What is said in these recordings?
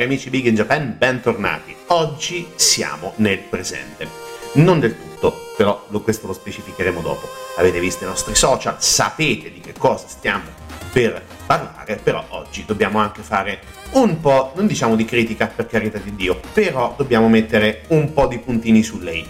Cari amici Big in Japan, bentornati. Oggi siamo nel presente. Non del tutto, però questo lo specificheremo dopo. Avete visto i nostri social, sapete di che cosa stiamo per parlare, però oggi dobbiamo anche fare un po', non diciamo di critica per carità di Dio, però dobbiamo mettere un po' di puntini su lei.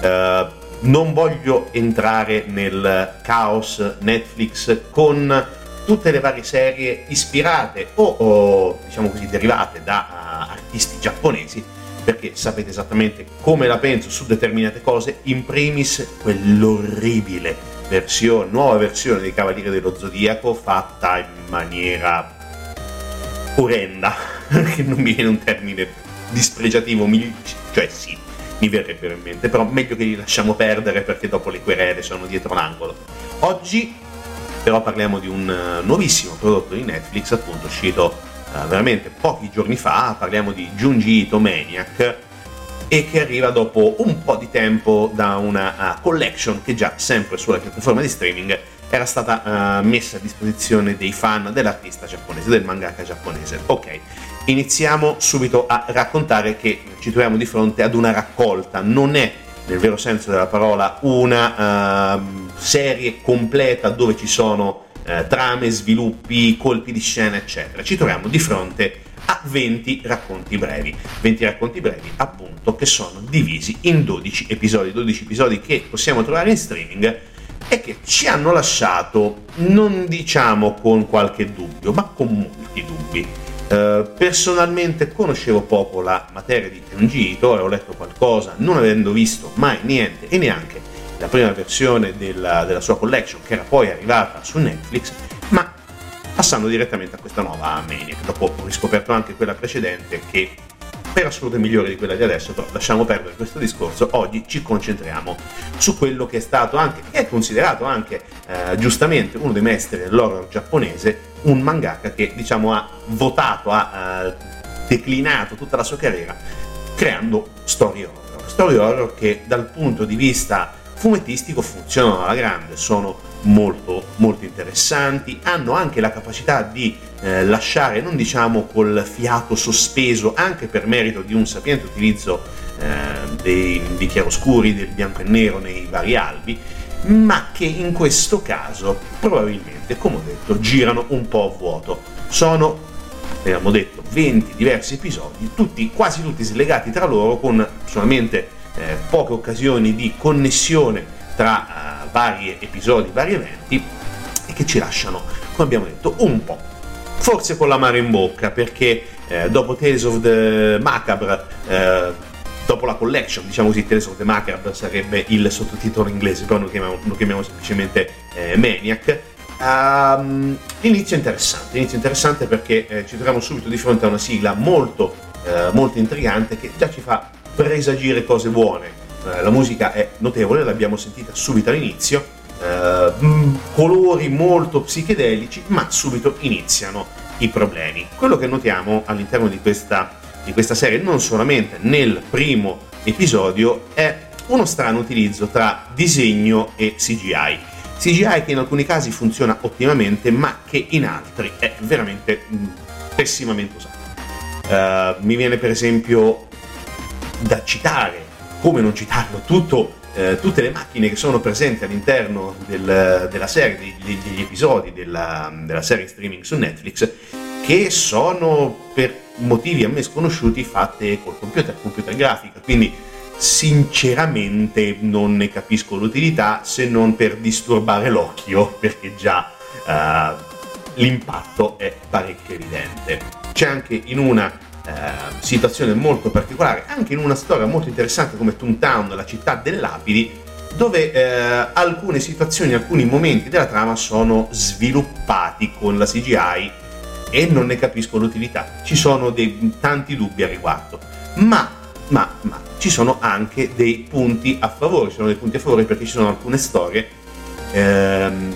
Eh, non voglio entrare nel caos Netflix con tutte le varie serie ispirate o, o, diciamo così derivate da uh, artisti giapponesi perché sapete esattamente come la penso su determinate cose in primis quell'orribile versione nuova versione dei Cavalieri dello Zodiaco fatta in maniera orrenda che non mi viene un termine dispregiativo cioè sì mi verrebbero in mente però meglio che li lasciamo perdere perché dopo le querele sono dietro l'angolo. Oggi però parliamo di un eh, nuovissimo prodotto di Netflix, appunto uscito eh, veramente pochi giorni fa, parliamo di Junji Ito Maniac e che arriva dopo un po' di tempo da una eh, collection che già sempre sulla piattaforma di streaming era stata eh, messa a disposizione dei fan dell'artista giapponese, del mangaka giapponese. Ok, iniziamo subito a raccontare che ci troviamo di fronte ad una raccolta, non è nel vero senso della parola una ehm, serie completa dove ci sono eh, trame, sviluppi, colpi di scena, eccetera. Ci troviamo di fronte a 20 racconti brevi. 20 racconti brevi, appunto, che sono divisi in 12 episodi. 12 episodi che possiamo trovare in streaming e che ci hanno lasciato, non diciamo con qualche dubbio, ma con molti dubbi. Eh, personalmente conoscevo poco la materia di Junji Ito, avevo letto qualcosa, non avendo visto mai niente e neanche la prima versione della, della sua collection che era poi arrivata su Netflix, ma passando direttamente a questa nuova Maniac. Dopo ho riscoperto anche quella precedente che per assoluto migliore di quella di adesso, però lasciamo perdere questo discorso. Oggi ci concentriamo su quello che è stato anche, che è considerato anche eh, giustamente uno dei maestri dell'horror giapponese, un mangaka che diciamo ha votato, ha eh, declinato tutta la sua carriera creando storie horror. Storie horror che dal punto di vista fumettistico funzionano alla grande, sono molto molto interessanti, hanno anche la capacità di eh, lasciare, non diciamo col fiato sospeso, anche per merito di un sapiente utilizzo eh, dei, dei chiaroscuri, del bianco e nero nei vari albi, ma che in questo caso probabilmente, come ho detto, girano un po' a vuoto. Sono abbiamo detto 20 diversi episodi, tutti, quasi tutti slegati tra loro con solamente eh, poche occasioni di connessione tra eh, vari episodi, vari eventi e che ci lasciano, come abbiamo detto, un po'. Forse con l'amaro in bocca perché eh, dopo Tales of the Macabre, eh, dopo la collection, diciamo così, Tales of the Macabre sarebbe il sottotitolo inglese, però lo chiamiamo, chiamiamo semplicemente eh, Maniac, Um, inizio interessante, inizio interessante perché eh, ci troviamo subito di fronte a una sigla molto, eh, molto intrigante che già ci fa presagire cose buone. Eh, la musica è notevole, l'abbiamo sentita subito all'inizio, eh, mh, colori molto psichedelici, ma subito iniziano i problemi. Quello che notiamo all'interno di questa, di questa serie, non solamente nel primo episodio, è uno strano utilizzo tra disegno e CGI. CGI che in alcuni casi funziona ottimamente, ma che in altri è veramente mh, pessimamente usato. Uh, mi viene per esempio da citare, come non citarlo, tutto, eh, tutte le macchine che sono presenti all'interno del- della serie, degli, degli episodi della, della serie streaming su Netflix, che sono per motivi a me sconosciuti fatte col computer, computer grafica, quindi sinceramente non ne capisco l'utilità se non per disturbare l'occhio, perché già eh, l'impatto è parecchio evidente. C'è anche in una eh, situazione molto particolare, anche in una storia molto interessante come Toontown, la città dell'Abidi, dove eh, alcune situazioni, alcuni momenti della trama sono sviluppati con la CGI e non ne capisco l'utilità. Ci sono dei, tanti dubbi a riguardo, ma, ma, ma ci sono anche dei punti a favore, ci sono dei punti a favore perché ci sono alcune storie ehm,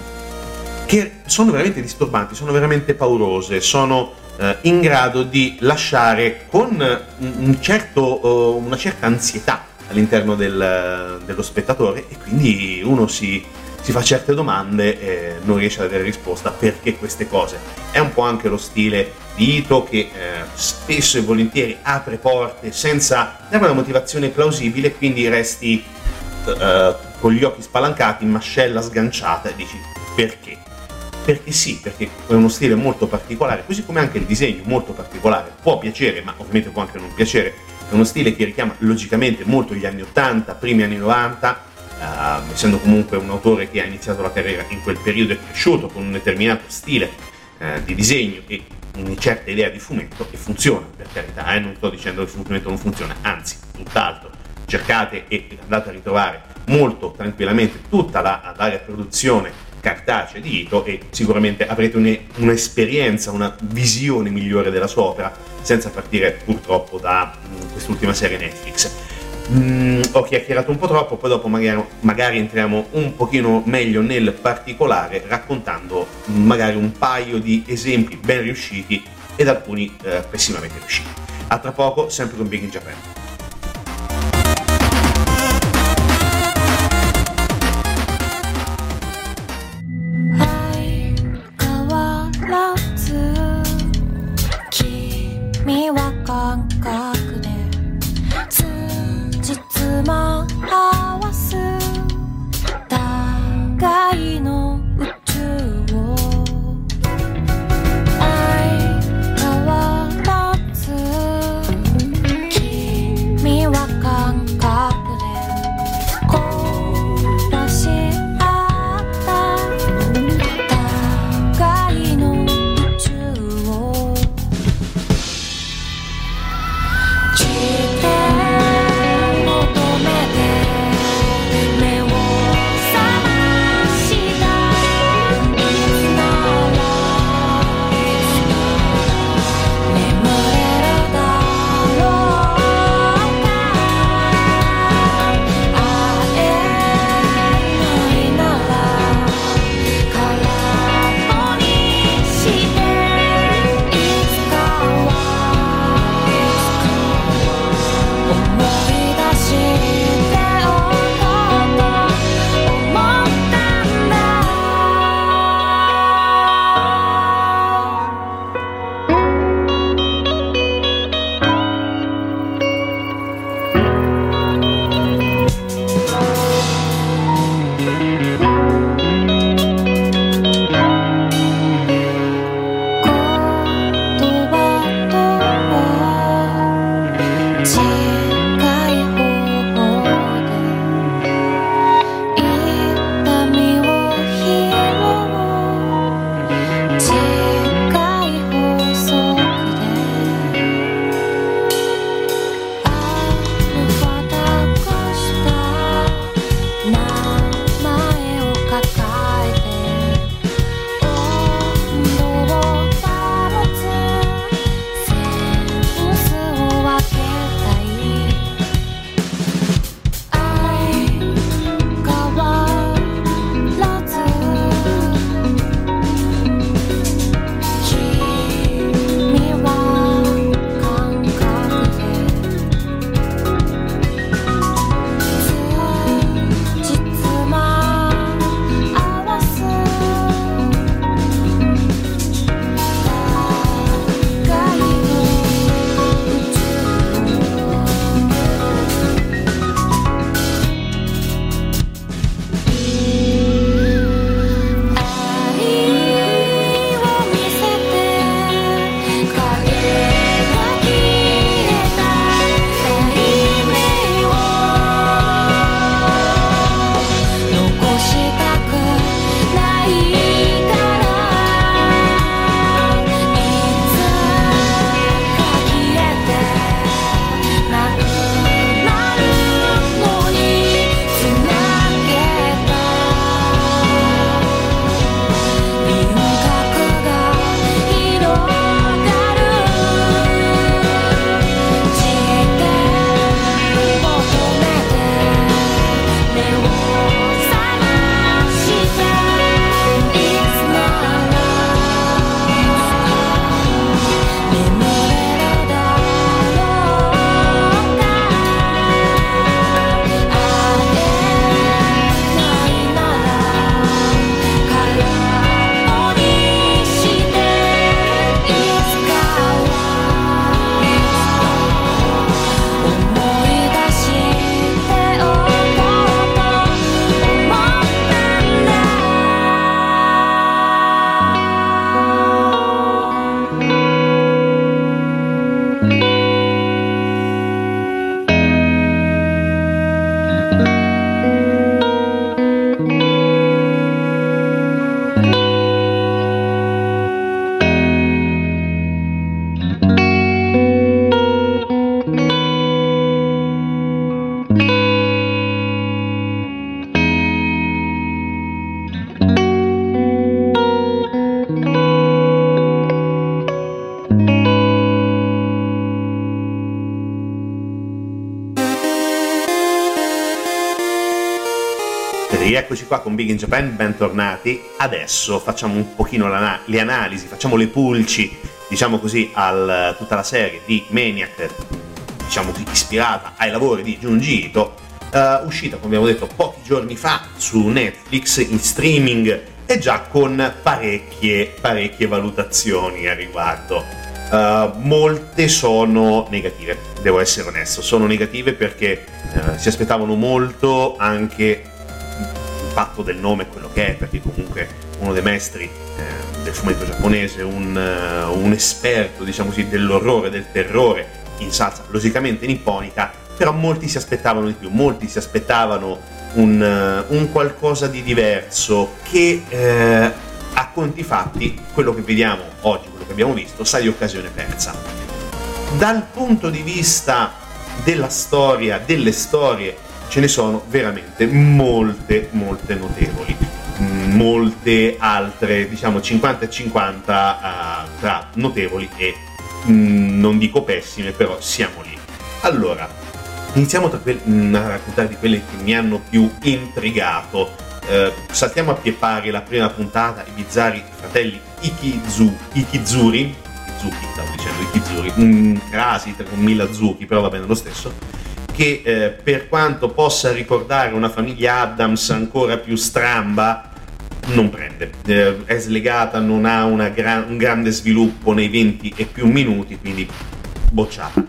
che sono veramente disturbanti, sono veramente paurose, sono eh, in grado di lasciare con un, certo, eh, una certa ansietà all'interno del- dello spettatore e quindi uno si, si fa certe domande e non riesce ad avere risposta perché queste cose. È un po' anche lo stile di Ito che eh, spesso e volentieri apre porte senza dare una motivazione plausibile, quindi resti eh, con gli occhi spalancati, mascella sganciata e dici perché? Perché sì, perché è uno stile molto particolare, così come anche il disegno molto particolare, può piacere, ma ovviamente può anche non piacere, è uno stile che richiama logicamente molto gli anni 80, primi anni 90, ehm, essendo comunque un autore che ha iniziato la carriera in quel periodo e cresciuto con un determinato stile eh, di disegno e una certa idea di fumetto e funziona, per carità, eh, non sto dicendo che il fumetto non funziona, anzi, tutt'altro, cercate e andate a ritrovare molto tranquillamente tutta la varia produzione cartacea di Ito e sicuramente avrete un- un'esperienza, una visione migliore della sua opera senza partire purtroppo da mm, quest'ultima serie Netflix. Mm, ho chiacchierato un po' troppo, poi dopo magari, magari entriamo un pochino meglio nel particolare raccontando magari un paio di esempi ben riusciti ed alcuni eh, pessimamente riusciti. A tra poco, sempre con Big in Japan. Rieccoci qua con Big in Japan, bentornati. Adesso facciamo un pochino le analisi, facciamo le pulci, diciamo così, a tutta la serie di Maniac, diciamo ispirata ai lavori di Junji Ito, eh, uscita, come abbiamo detto, pochi giorni fa su Netflix in streaming e già con parecchie, parecchie valutazioni a riguardo. Uh, molte sono negative, devo essere onesto, sono negative perché uh, si aspettavano molto anche il fatto del nome quello che è, perché comunque uno dei maestri eh, del fumetto giapponese, un, uh, un esperto diciamo così dell'orrore, del terrore in salsa logicamente nipponica, però molti si aspettavano di più, molti si aspettavano un, un qualcosa di diverso che eh, a conti fatti quello che vediamo oggi, quello che abbiamo visto, sa di occasione persa. Dal punto di vista della storia, delle storie, ce ne sono veramente molte, molte notevoli. Molte altre, diciamo 50 e 50 uh, tra notevoli e mh, non dico pessime, però siamo lì. Allora, iniziamo que- mh, a raccontare di quelle che mi hanno più intrigato eh, saltiamo a pie pari la prima puntata, i bizzarri fratelli Ikizu, Ikizuri, Ikizuki stavo dicendo, Ikizuri, un crasi con mille zucchi, però va bene lo stesso, che eh, per quanto possa ricordare una famiglia Adams ancora più stramba, non prende, eh, è slegata, non ha gra- un grande sviluppo nei 20 e più minuti, quindi bocciata.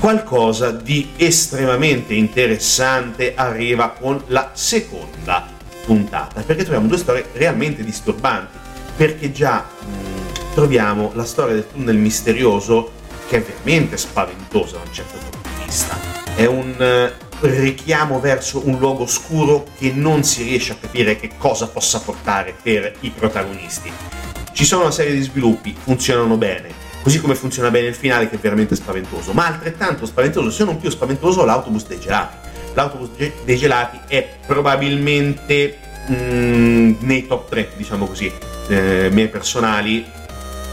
Qualcosa di estremamente interessante arriva con la seconda puntata, perché troviamo due storie realmente disturbanti, perché già mh, troviamo la storia del tunnel misterioso che è veramente spaventosa da un certo punto di vista. È un uh, richiamo verso un luogo oscuro che non si riesce a capire che cosa possa portare per i protagonisti. Ci sono una serie di sviluppi, funzionano bene, così come funziona bene il finale che è veramente spaventoso, ma altrettanto spaventoso, se non più spaventoso, l'autobus dei gelati. L'autobus dei gelati è probabilmente mm, nei top 3, diciamo così, eh, miei personali,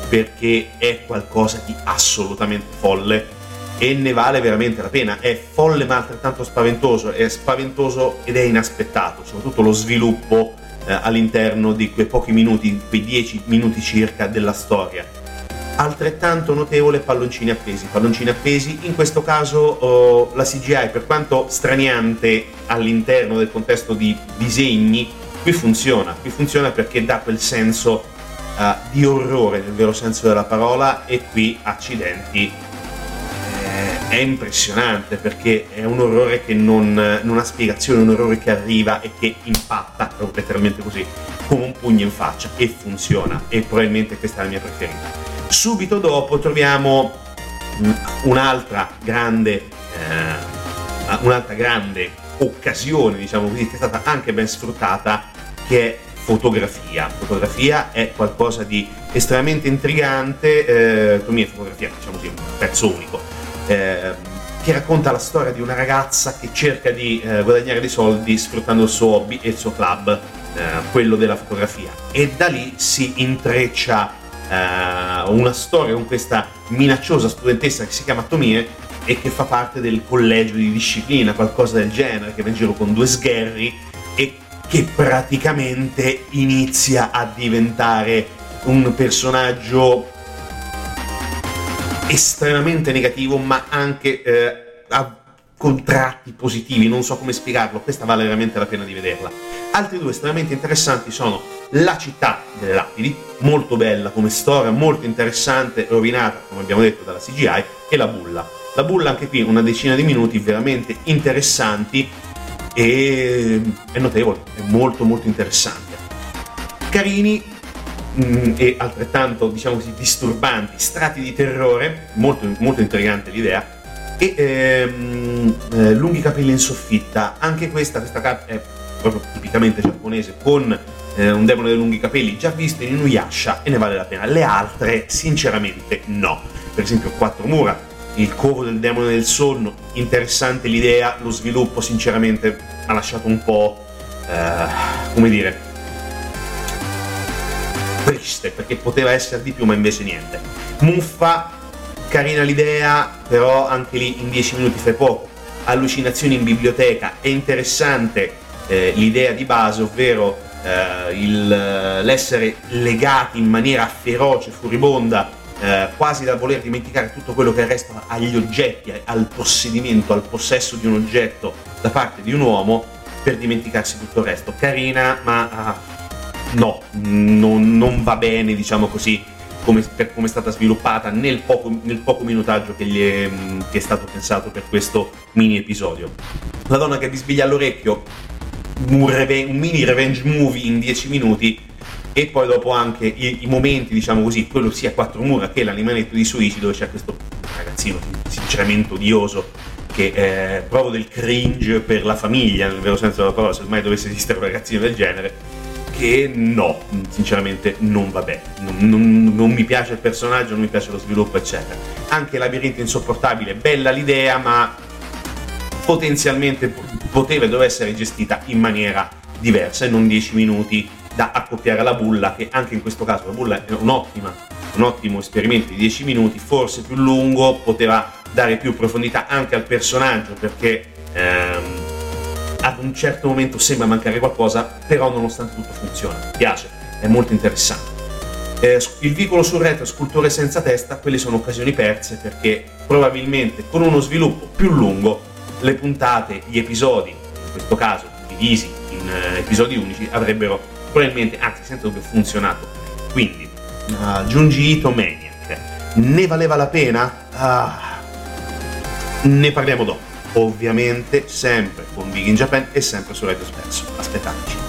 perché è qualcosa di assolutamente folle e ne vale veramente la pena. È folle ma altrettanto spaventoso, è spaventoso ed è inaspettato, soprattutto lo sviluppo eh, all'interno di quei pochi minuti, quei 10 minuti circa della storia altrettanto notevole palloncini appesi. Palloncini appesi, in questo caso oh, la CGI, per quanto straniante all'interno del contesto di disegni, qui funziona. Qui funziona perché dà quel senso uh, di orrore nel vero senso della parola e qui, accidenti, è impressionante perché è un orrore che non, non ha spiegazione, un orrore che arriva e che impatta, letteralmente così, come un pugno in faccia e funziona e probabilmente questa è la mia preferita. Subito dopo troviamo un'altra grande, eh, un'altra grande occasione, diciamo così, che è stata anche ben sfruttata, che è fotografia. Fotografia è qualcosa di estremamente intrigante, eh, me è fotografia, diciamo così, un pezzo unico, eh, che racconta la storia di una ragazza che cerca di eh, guadagnare dei soldi sfruttando il suo hobby e il suo club, eh, quello della fotografia. E da lì si intreccia uh, una storia con questa minacciosa studentessa che si chiama Tomie e che fa parte del collegio di disciplina, qualcosa del genere, che va in giro con due sgherri e che praticamente inizia a diventare un personaggio estremamente negativo, ma anche eh, a contratti positivi, non so come spiegarlo, questa vale veramente la pena di vederla. Altri due estremamente interessanti sono La città delle lapidi, molto bella come storia, molto interessante, rovinata, come abbiamo detto, dalla CGI, e La bulla. La bulla anche qui una decina di minuti veramente interessanti e è notevole, è molto molto interessante. Carini mh, mm, e altrettanto, diciamo così, disturbanti, strati di terrore, molto, molto intrigante l'idea, e ehm, eh, lunghi capelli in soffitta. Anche questa, questa carta è proprio tipicamente giapponese, con eh, un demone dei lunghi capelli, già visto in Inuyasha e ne vale la pena. Le altre, sinceramente, no. Per esempio, Quattro Mura, il covo del demone del sonno, interessante l'idea, lo sviluppo, sinceramente, ha lasciato un po', eh, come dire, triste, perché poteva essere di più, ma invece niente. Muffa carina l'idea, però anche lì in 10 minuti fai poco. Allucinazioni in biblioteca è interessante, eh, l'idea di base, ovvero eh, il, l'essere legati in maniera feroce, furibonda, eh, quasi da voler dimenticare tutto quello che resta agli oggetti, al possedimento, al possesso di un oggetto da parte di un uomo, per dimenticarsi tutto il resto. Carina, ma ah, no, non, non va bene, diciamo così, come, per come è stata sviluppata nel poco, nel poco minutaggio che, è, che è stato pensato per questo mini episodio. La donna che bisbiglia all'orecchio, un, reve- un mini revenge movie in 10 minuti e poi dopo anche i, i momenti, diciamo così, quello sia quattro mura che l'animaletto di Suici dove c'è questo ragazzino sinceramente odioso che eh, provo del cringe per la famiglia, nel vero senso della parola, se mai dovesse esistere un ragazzino del genere, che no, sinceramente non va bene. Non, non- non mi piace il personaggio, non mi piace lo sviluppo, eccetera. Anche Labirinto Insopportabile, bella l'idea, ma potenzialmente poteva e doveva essere gestita in maniera diversa e non 10 minuti da accoppiare alla bulla, che anche in questo caso la bulla è un'ottima, un ottimo esperimento di 10 minuti, forse più lungo, poteva dare più profondità anche al personaggio perché ehm, ad un certo momento sembra mancare qualcosa, però nonostante tutto funziona, mi piace, è molto interessante. Eh, il vicolo sul retro, scultore senza testa, quelle sono occasioni perse perché probabilmente con uno sviluppo più lungo le puntate, gli episodi, in questo caso divisi in eh, episodi unici, avrebbero probabilmente, anzi senza dubbio, funzionato. Quindi, uh, Junji Ito Maniac, ne valeva la pena? Ah, ne parliamo dopo. Ovviamente sempre con Big in Japan e sempre su Radio Spesso. Aspettateci.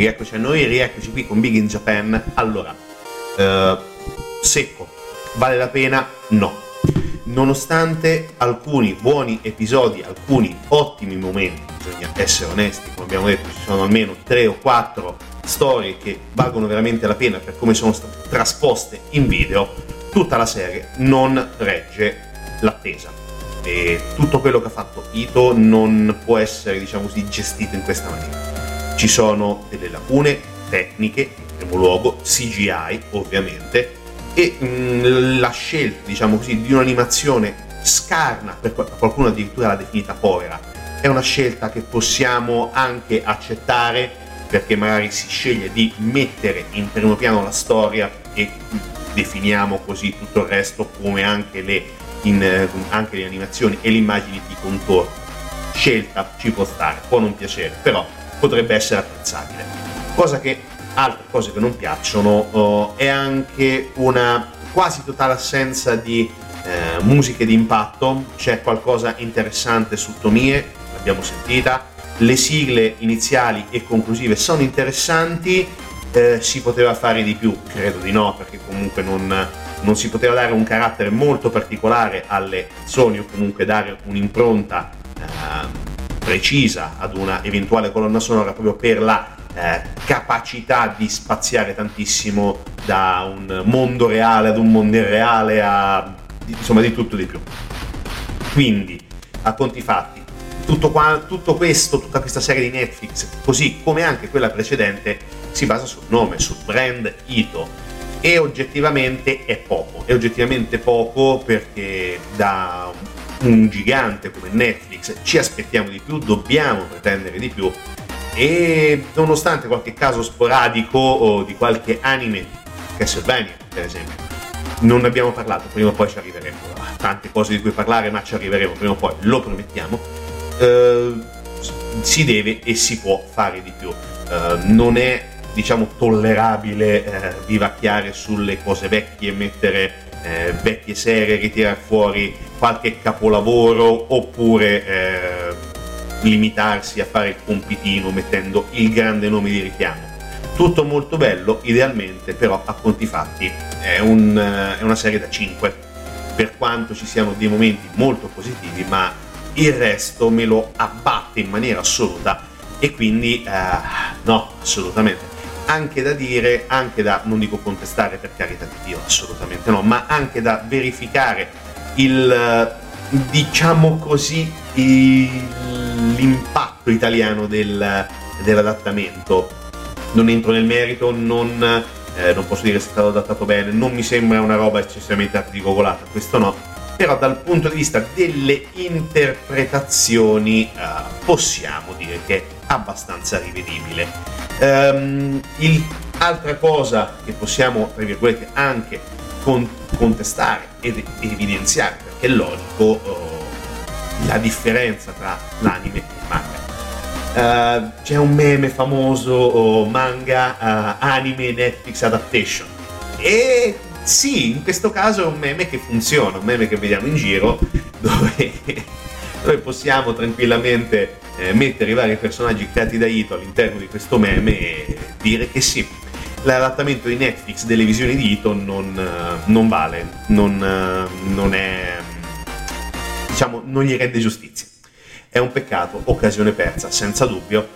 Rieccoci a noi, rieccoci qui con Big in Japan. Allora, eh, secco, vale la pena? No. Nonostante alcuni buoni episodi, alcuni ottimi momenti, bisogna essere onesti, come abbiamo detto, ci sono almeno tre o quattro storie che valgono veramente la pena per come sono state trasposte in video, tutta la serie non regge l'attesa. E tutto quello che ha fatto Ito non può essere, diciamo così, gestito in questa maniera. Ci sono delle lacune tecniche, in primo luogo, CGI ovviamente, e mh, la scelta, diciamo così, di un'animazione scarna, per qual- qualcuno addirittura l'ha definita povera, è una scelta che possiamo anche accettare perché magari si sceglie di mettere in primo piano la storia e definiamo così tutto il resto come anche le, in, eh, anche le animazioni e le immagini di contorno. Scelta ci può stare, può non piacere, però potrebbe essere apprezzabile. Cosa che altre cose che non piacciono oh, è anche una quasi totale assenza di eh, musiche di impatto, c'è qualcosa interessante su Tomie, l'abbiamo sentita, le sigle iniziali e conclusive sono interessanti, eh, si poteva fare di più? Credo di no, perché comunque non, non si poteva dare un carattere molto particolare alle canzoni o comunque dare un'impronta eh, precisa ad una eventuale colonna sonora proprio per la eh, capacità di spaziare tantissimo da un mondo reale ad un mondo irreale a insomma di tutto di più. Quindi, a conti fatti, tutto, qua, tutto questo, tutta questa serie di Netflix, così come anche quella precedente, si basa sul nome, sul brand Ito. E oggettivamente è poco, è oggettivamente poco perché da un gigante come Netflix ci aspettiamo di più, dobbiamo pretendere di più e nonostante qualche caso sporadico di qualche anime, Castlevania per esempio, non ne abbiamo parlato, prima o poi ci arriveremo, tante cose di cui parlare ma ci arriveremo prima o poi, lo promettiamo, eh, si deve e si può fare di più, eh, non è diciamo tollerabile eh, vivacchiare sulle cose vecchie, mettere eh, vecchie serie, ritirare fuori qualche capolavoro oppure eh, limitarsi a fare il compitino mettendo il grande nome di richiamo. Tutto molto bello, idealmente, però a conti fatti è, un, è una serie da 5, per quanto ci siano dei momenti molto positivi, ma il resto me lo abbatte in maniera assoluta e quindi eh, no, assolutamente. Anche da dire, anche da, non dico contestare per carità di Dio, assolutamente no, ma anche da verificare il, diciamo così, il- l'impatto italiano del- dell'adattamento. Non entro nel merito, non, eh, non posso dire se è stato adattato bene, non mi sembra una roba eccessivamente articolata, questo no. Però dal punto di vista delle interpretazioni eh, possiamo dire che è abbastanza rivedibile. Ehm, il- altra cosa che possiamo, tra virgolette, anche con- contestare ed evidenziare, perché è logico, eh, la differenza tra l'anime e il manga. Eh, c'è un meme famoso oh, manga eh, anime Netflix adaptation e sì, in questo caso è un meme che funziona, un meme che vediamo in giro dove, dove possiamo tranquillamente eh, mettere i vari personaggi creati da Ito all'interno di questo meme e dire che sì, l'adattamento di Netflix delle visioni di Ito non, eh, non vale, non, eh, non è diciamo non gli rende giustizia. È un peccato, occasione persa, senza dubbio.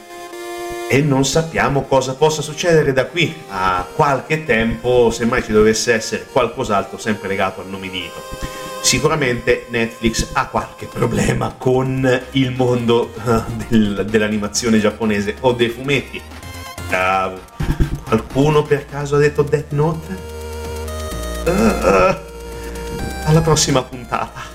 E non sappiamo cosa possa succedere da qui a qualche tempo, se mai ci dovesse essere qualcos'altro sempre legato al nome di Ito. Sicuramente Netflix ha qualche problema con il mondo eh, del- dell'animazione giapponese o dei fumetti. Eh, qualcuno per caso ha detto Death Note? Eh, alla prossima puntata.